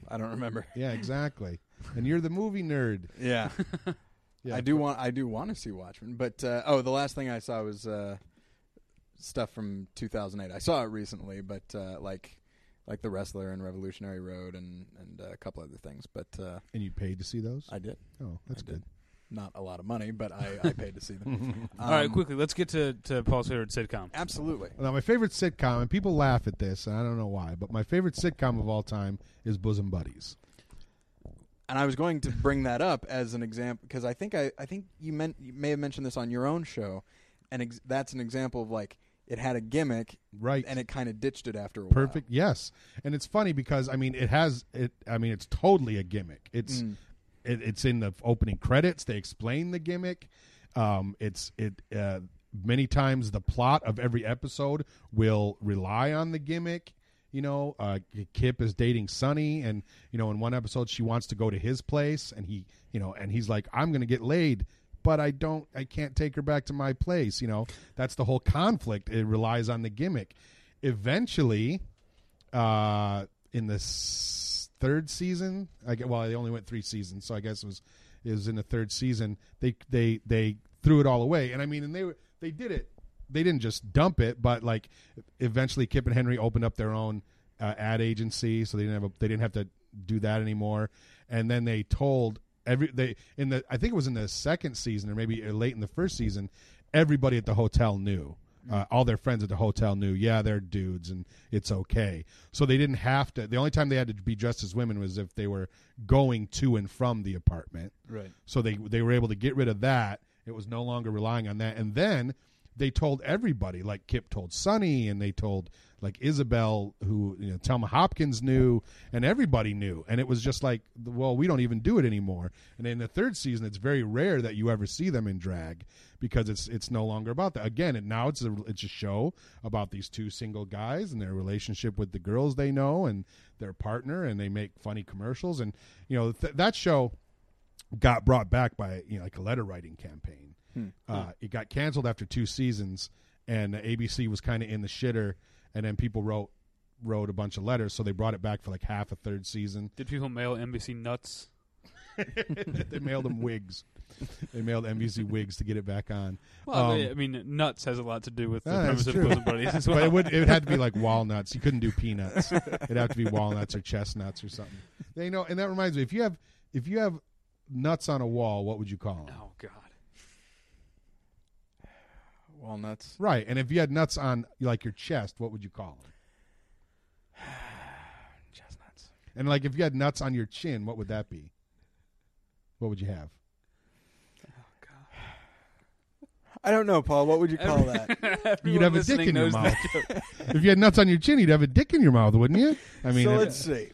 i don't remember Yeah, exactly. and you're the movie nerd. yeah Yeah, I do want I do want to see Watchmen, but uh, oh, the last thing I saw was uh, stuff from 2008. I saw it recently, but uh, like like The Wrestler and Revolutionary Road and and uh, a couple other things. But uh, And you paid to see those? I did oh, that's I good. did. not a lot of money, but I, I paid to see them. All right, Um, quickly, let's get to, to Paul's favorite sitcom. Absolutely. Now, my favorite sitcom, and people laugh at this, and I don't know why, but my favorite sitcom of all time is Bosom Buddies. And I was going to bring that up as an example because I think I, I think you meant you may have mentioned this on your own show, and ex- that's an example of like it had a gimmick Right. and it kind of ditched it after a Perfect. Yes. And it's funny because I mean it has it I mean it's totally a gimmick. It's Mm. it, it's in the opening credits. They explain the gimmick. Um it's it uh many times the plot of every episode will rely on the gimmick. You know, uh, Kip is dating Sonny, and you know, in one episode she wants to go to his place, and he, you know, and he's like, "I'm going to get laid but I don't. I can't take her back to my place. You know, that's the whole conflict. It relies on the gimmick. Eventually, uh, in the s- third season, I get well. They only went three seasons, so I guess it was was in the third season. They they they threw it all away, and I mean, and they were they did it. They didn't just dump it, but like eventually, Kip and Henry opened up their own uh, ad agency, so they didn't have a, they didn't have to do that anymore. And then they told every they in the I think it was in the second season or maybe late in the first season, everybody at the hotel knew. Uh, all their friends at the hotel knew, yeah, they're dudes and it's okay. So they didn't have to. The only time they had to be dressed as women was if they were going to and from the apartment. Right. So they they were able to get rid of that. It was no longer relying on that. And then they told everybody, like Kip told Sonny, and they told like Isabel, who you know Thelma Hopkins knew, and everybody knew. And it was just like, well, we don't even do it anymore. And in the third season, it's very rare that you ever see them in drag because it's it's no longer about that. Again, now it's a it's a show about these two single guys and their relationship with the girls they know and their partner, and they make funny commercials. And you know th- that show got brought back by you know like a letter writing campaign. Uh, it got canceled after two seasons, and ABC was kind of in the shitter. And then people wrote wrote a bunch of letters, so they brought it back for like half a third season. Did people mail NBC nuts? they mailed them wigs. They mailed NBC wigs to get it back on. Well, Um, I mean, nuts has a lot to do with the Ah, premise that's of true. Bosom Buddies as well. But it would it had to be like walnuts. You couldn't do peanuts. It'd have to be walnuts or chestnuts or something. They know, and that reminds me. If you have if you have nuts on a wall, what would you call them? oh God. Walnuts. Right. And if you had nuts on like your chest, what would you call them? Chestnuts. And like if you had nuts on your chin, what would that be? What would you have? Oh God. I don't know, Paul. What would you call that? you'd have a dick in your mouth. if you had nuts on your chin, you'd have a dick in your mouth, wouldn't you? I mean, so let's see.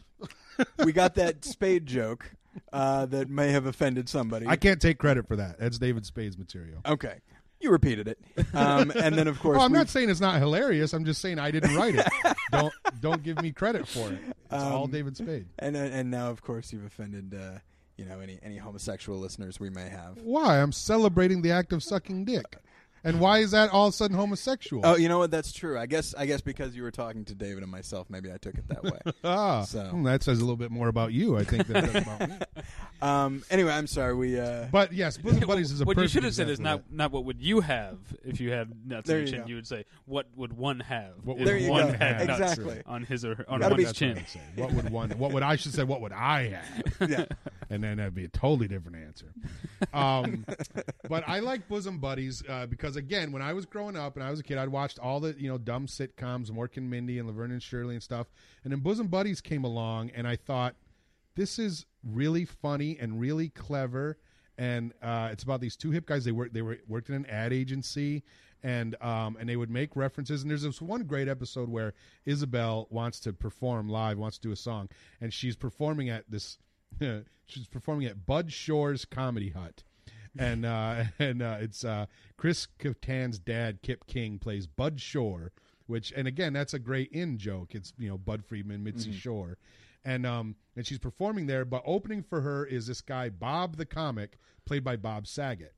We got that spade joke uh, that may have offended somebody. I can't take credit for that. That's David Spade's material. Okay. You repeated it. Um, and then, of course, Oh, I'm we- not saying it's not hilarious. I'm just saying I didn't write it. don't don't give me credit for it. It's all Um, David Spade. and and now, of course, you've offended, uh, you know, any any homosexual listeners we may have. Why? I'm celebrating the act of sucking dick. And why is that all of a sudden homosexual? Oh, you know what? That's true. I guess I guess because you were talking to David and myself, maybe I took it that way. ah, so- hmm, that says a little bit more about you, I think, than it does about me. um, anyway, I'm sorry. We uh, But yes, Bosom Buddies is a what you should have said is not not what would you have if you had nuts There on your you chin. go. You would say what would one have? What if would there you one go. had nuts Exactly. on his or her, on Gotta be- one's That's what chin. I'd. What would one? What would I should say? What would I have? yeah. and then that'd be a totally different answer. Um, but I like Bosom Buddies uh, because again, when I was growing up and I was a kid, I'd watched all the you know dumb sitcoms, Mork and Mindy and Laverne and Shirley and stuff. And then Bosom Buddies came along, and I thought this is really funny and really clever. And uh, it's about these two hip guys. They work. They were worked in an ad agency, and um, and they would make references. And there's this one great episode where Isabel wants to perform live, wants to do a song, and she's performing at this. she's performing at Bud Shore's Comedy Hut, and uh, and uh, it's uh, Chris Kattan's dad, Kip King, plays Bud Shore, which and again that's a great in joke. It's you know Bud Friedman, Mitzi Shore, and um and she's performing there. But opening for her is this guy Bob the comic, played by Bob Saget,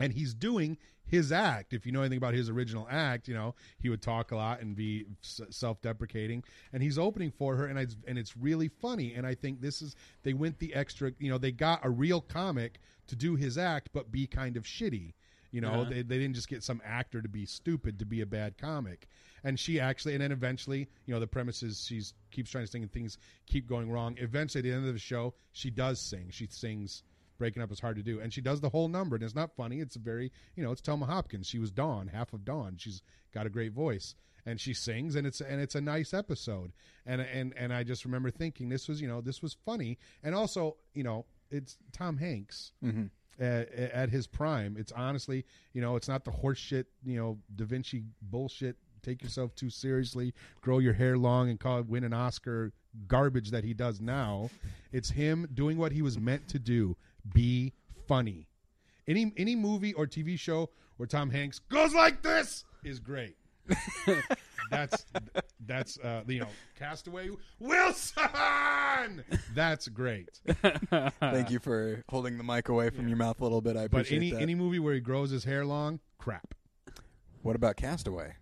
and he's doing his act. If you know anything about his original act, you know he would talk a lot and be self-deprecating. And he's opening for her, and it's and it's really funny. And I think this is they went the extra. You know, they got a real comic to do his act, but be kind of shitty. You know, Uh-huh. they, they didn't just get some actor to be stupid to be a bad comic. And she actually, and then eventually, you know, the premise is she's keeps trying to sing and things keep going wrong. Eventually, at the end of the show, she does sing. She sings breaking up is hard to do. And she does the whole number and it's not funny. It's a very you know it's Thelma Hopkins. She was Dawn half of Dawn. She's got a great voice. And she sings and it's and it's a nice episode. And and and I just remember thinking this was you know this was funny. And also you know it's Tom Hanks mm-hmm. at, at his prime. It's honestly you know it's not the horse shit you know Da Vinci bullshit take yourself too seriously grow your hair long and call it win an Oscar garbage that he does now. It's him doing what he was meant to do be funny any any movie or TV show where Tom Hanks goes like this is great that's that's uh you know Castaway Wilson. That's great. Thank you for holding the mic away from your mouth a little bit. I But appreciate any that. any movie where he grows his hair long, crap. what about Castaway?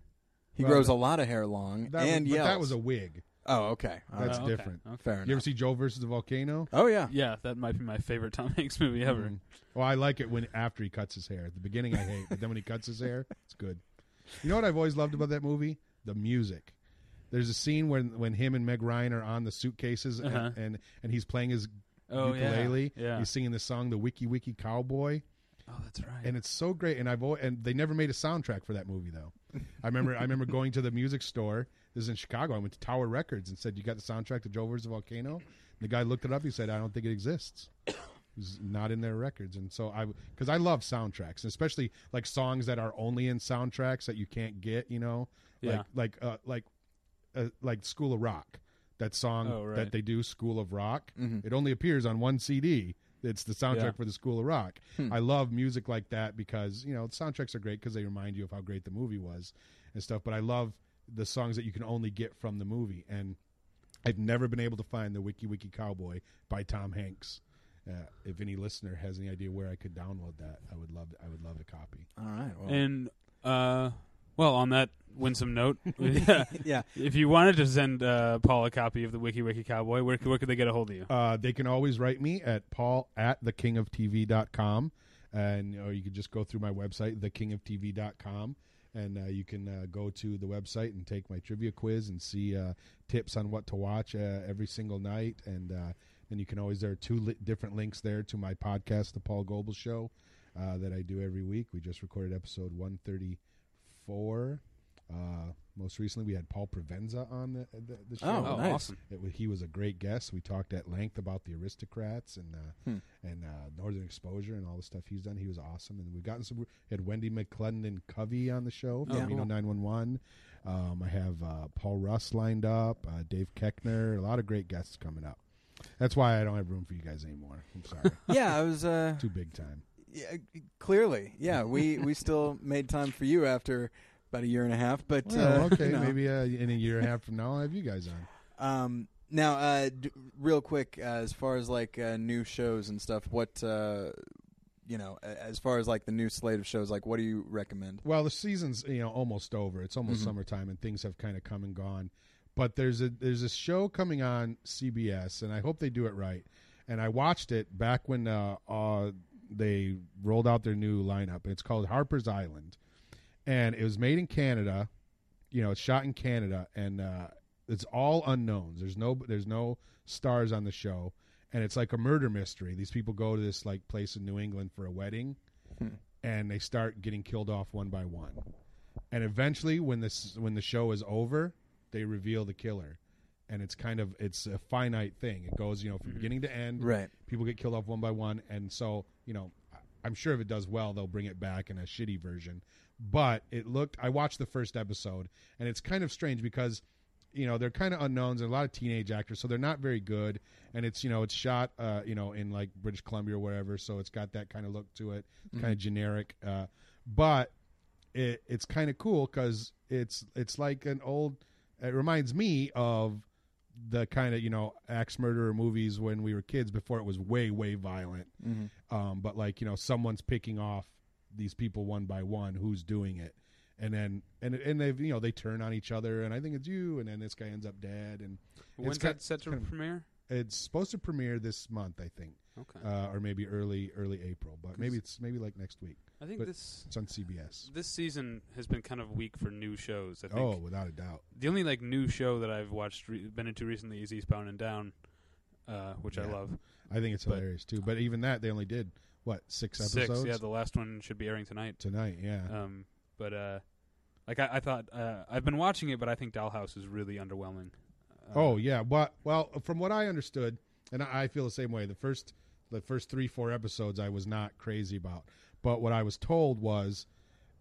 He Well, grows a lot of hair long That and was, but yells. that was a wig. Oh, okay. All That's right. Oh, okay, different. okay. fair enough. You ever see Joe versus the volcano? oh yeah. Yeah, that might be my favorite Tom Hanks movie ever. Mhm. Well, I like it when after he cuts his hair. At the beginning, I hate, but then when he cuts his hair, it's good. You know what I've always loved about that movie? The music. There's a scene when when him and Meg Ryan are on the suitcases and Uh-huh. and, and he's playing his Oh ukulele. yeah, yeah. He's singing the song "The Wiki Wiki Cowboy," Oh, that's right. and it's so great. And I've al- and they never made a soundtrack for that movie though. I remember I remember going to the music store. This is in Chicago. I went to Tower Records and said, "You got the soundtrack to Joe versus the Volcano?" The guy looked it up. He said, "I don't think it exists." It was not in their records, and so I because I love soundtracks, especially like songs that are only in soundtracks that you can't get. You know, Yeah. like like uh, like uh, like School of Rock. That song Oh, right. that they do, School of Rock. Mhm. It only appears on one CD. It's the soundtrack Yeah. for the School of Rock. Hmm. I love music like that because you know soundtracks are great because they remind you of how great the movie was and stuff. But I love the songs that you can only get from the movie, and I've never been able to find the Wiki Wiki Cowboy by Tom Hanks. Uh, if any listener has any idea where I could download that, I would love I would love a copy. All right. Well, and uh, well, on that winsome note, yeah, yeah. if you wanted to send uh, Paul a copy of the Wiki Wiki Cowboy, where, where could they get a hold of you? Uh, they can always write me at paul at thekingoftv.com. And or you can just go through my website, thekingoftv.com. And uh, you can uh, go to the website and take my trivia quiz and see uh, tips on what to watch uh, every single night. And uh, then you can always, there are two li- different links there to my podcast, The Paul Goebel Show, uh, that I do every week. We just recorded episode 134. Uh, most recently, we had Paul Provenza on the, the, the show. Oh, Oh, nice. awesome! It, he was a great guest. We talked at length about the aristocrats and uh, Hmm. and uh, Northern Exposure and all the stuff he's done. He was awesome, and we've gotten some. We had Wendi McLendon-Covey on the show Oh, from Reno cool. Nine One One. Um, I have uh, Paul Rust lined up, uh, Dave Koechner, a lot of great guests coming up. That's why I don't have room for you guys anymore. I'm sorry, Yeah, I was. Uh, too big time. yeah, clearly, yeah. We we still made time for you after about a year and a half, but Well, uh, okay, you know. maybe uh, in a year and a half from now, I'll have you guys on. Um, now, uh, d- real quick, uh, as far as like uh, new shows and stuff, what uh, you know, a- as far as like the new slate of shows, like what do you recommend? Well, the season's you know almost over. It's almost Mhm. summertime, and things have kind of come and gone. But there's a there's a show coming on CBS, and I hope they do it right. And I watched it back when uh, uh, they rolled out their new lineup. It's called Harper's Island, and it was made in Canada. You know, it's shot in Canada, and uh, it's all unknowns. There's no there's no stars on the show, and it's like a murder mystery. These people go to this like place in New England for a wedding, Hmm. and they start getting killed off one by one. And eventually, when this when the show is over, they reveal the killer, and it's kind of it's a finite thing. It goes you know from Mhm. beginning to end. Right. People get killed off one by one, and so you know I'm sure if it does well, they'll bring it back in a shitty version. But it looked. I watched the first episode, and it's kind of strange because you know they're kind of unknowns and a lot of teenage actors, so they're not very good. And it's you know it's shot uh, you know in like British Columbia or wherever, so it's got that kind of look to it, kind of generic. Uh, but it, it's kind of cool because it's it's like an old. It reminds me of the kind of you know axe murderer movies when we were kids before it was way way violent. Mhm. Um, but like you know someone's picking off these people one by one who's doing it. And then and and they've you know they turn on each other and i think it's you and then this guy ends up dead. And When's that set to kind of- premiere? it's supposed to premiere this month i think. Okay, uh, or maybe early early april but maybe it's maybe like next week. I think but- this it's on cbs this season has been kind of weak for new shows. I think. Oh without a doubt. The only like new show that I've watched re- been into recently is Eastbound and Down, uh, which I love. i think it's But- hilarious too. But even that they only did what six episodes Six, yeah. The last one should be airing tonight. tonight yeah Um, but uh, like I, I thought, uh, I've been watching it, but I think Dollhouse is really underwhelming. Uh, Oh yeah, but well, from what I understood, and I I feel the same way. The first, the first three, four episodes, I was not crazy about. But what I was told was,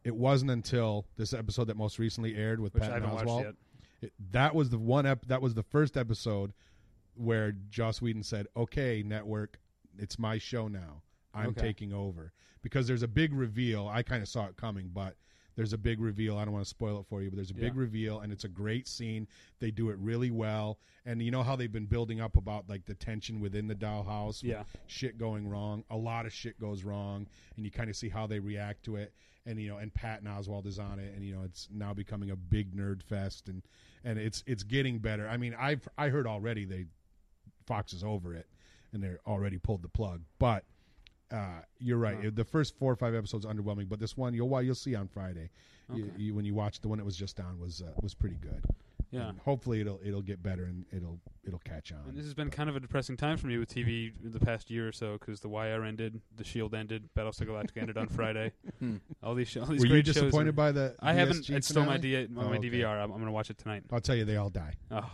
it wasn't until this episode that most recently aired with which I Patton Oswalt. It, that was the one. Ep- that was the first episode where Joss Whedon said, "Okay, network, it's my show now. I'm Okay. taking over." Because there's a big reveal. I kind of saw it coming, but There's a big reveal. I don't want to spoil it for you, but there's a big Yeah. reveal, and it's a great scene. They do it really well, and you know how they've been building up about like the tension within the dollhouse. with Yeah. shit going wrong. A lot of shit goes wrong, and you kind of see how they react to it. And you know, and Patton Oswalt is on it, and you know, it's now becoming a big nerd fest, and and it's it's getting better. I mean, I've I heard already they Fox is over it, and they're already pulled the plug. But uh, you're right. Wow. The first four or five episodes are underwhelming, but this one you'll you'll see on Friday. Okay. you, when you watch the one that was just on was uh, was pretty good. Yeah. And hopefully it'll it'll get better and it'll it'll catch on. And this has been kind of a depressing time for me with TV the past year or so because The Wire ended, The Shield ended, Battlestar Galactica ended on Friday. Hmm. All these, sh- all these Were you disappointed by the? I haven't. BSG It's still my? D- on Oh, my okay. DVR. I'm, I'm going to watch it tonight. I'll tell you, they all die. Oh,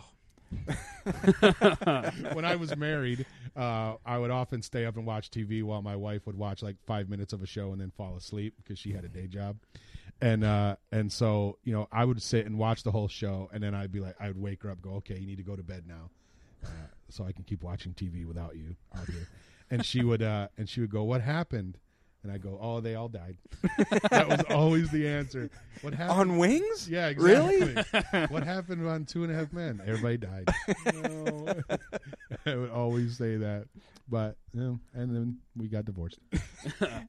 when I was married, uh, I would often stay up and watch TV while my wife would watch like five minutes of a show and then fall asleep because she had a day job. And uh, and so you know I would sit and watch the whole show and then I'd be like I would wake her up go okay you need to go to bed now uh, so I can keep watching TV without you out here and she would uh, and she would go what happened and I go oh they all died that was always the answer what happened On wings? yeah, Really? exactly. what happened on Two and a Half Men? Everybody died. no. I would always say that, but you know, and then we got divorced.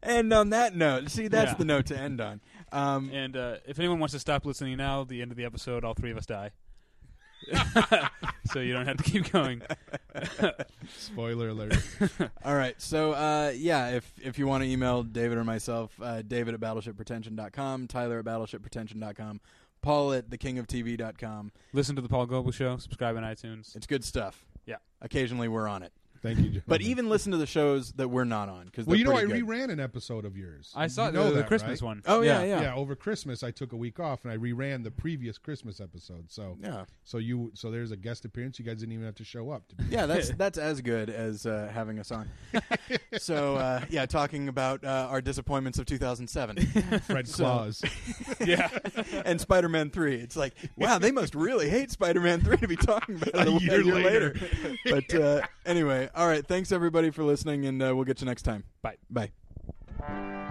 And on that note, see, that's Yeah. the note to end on. Um, and uh, if anyone wants to stop listening now, the end of the episode, all three of us die. so you don't have to keep going. Spoiler alert. All right. So, uh, yeah, if if you want to email David or myself, uh, David at battleshippretension.com, Tyler at battleshippretension.com, Paul at thekingoftv.com. Listen to the Paul Goebel Show. Subscribe on iTunes. It's good stuff. Yeah. Occasionally we're on it. Thank you, gentlemen. But even listen to the shows that we're not on. Cause well, you know, I good. reran an episode of yours. I saw you know the, the that, Christmas right? one. Oh, yeah, yeah. Yeah. over Christmas I took a week off and I reran the previous Christmas episode. So, Yeah. so you, so there's a guest appearance. You guys didn't even have to show up. To be Yeah, that's that's as good as uh, having us on. so uh, yeah, talking about uh, our disappointments of 2007 Fred So- Claus. yeah. and Spider-Man 3. It's like, wow, they must really hate Spider-Man 3 to be talking about it A a, year year later. later. but uh, anyway, all right. Thanks everybody for listening, and uh, we'll get you next time. Bye. Bye.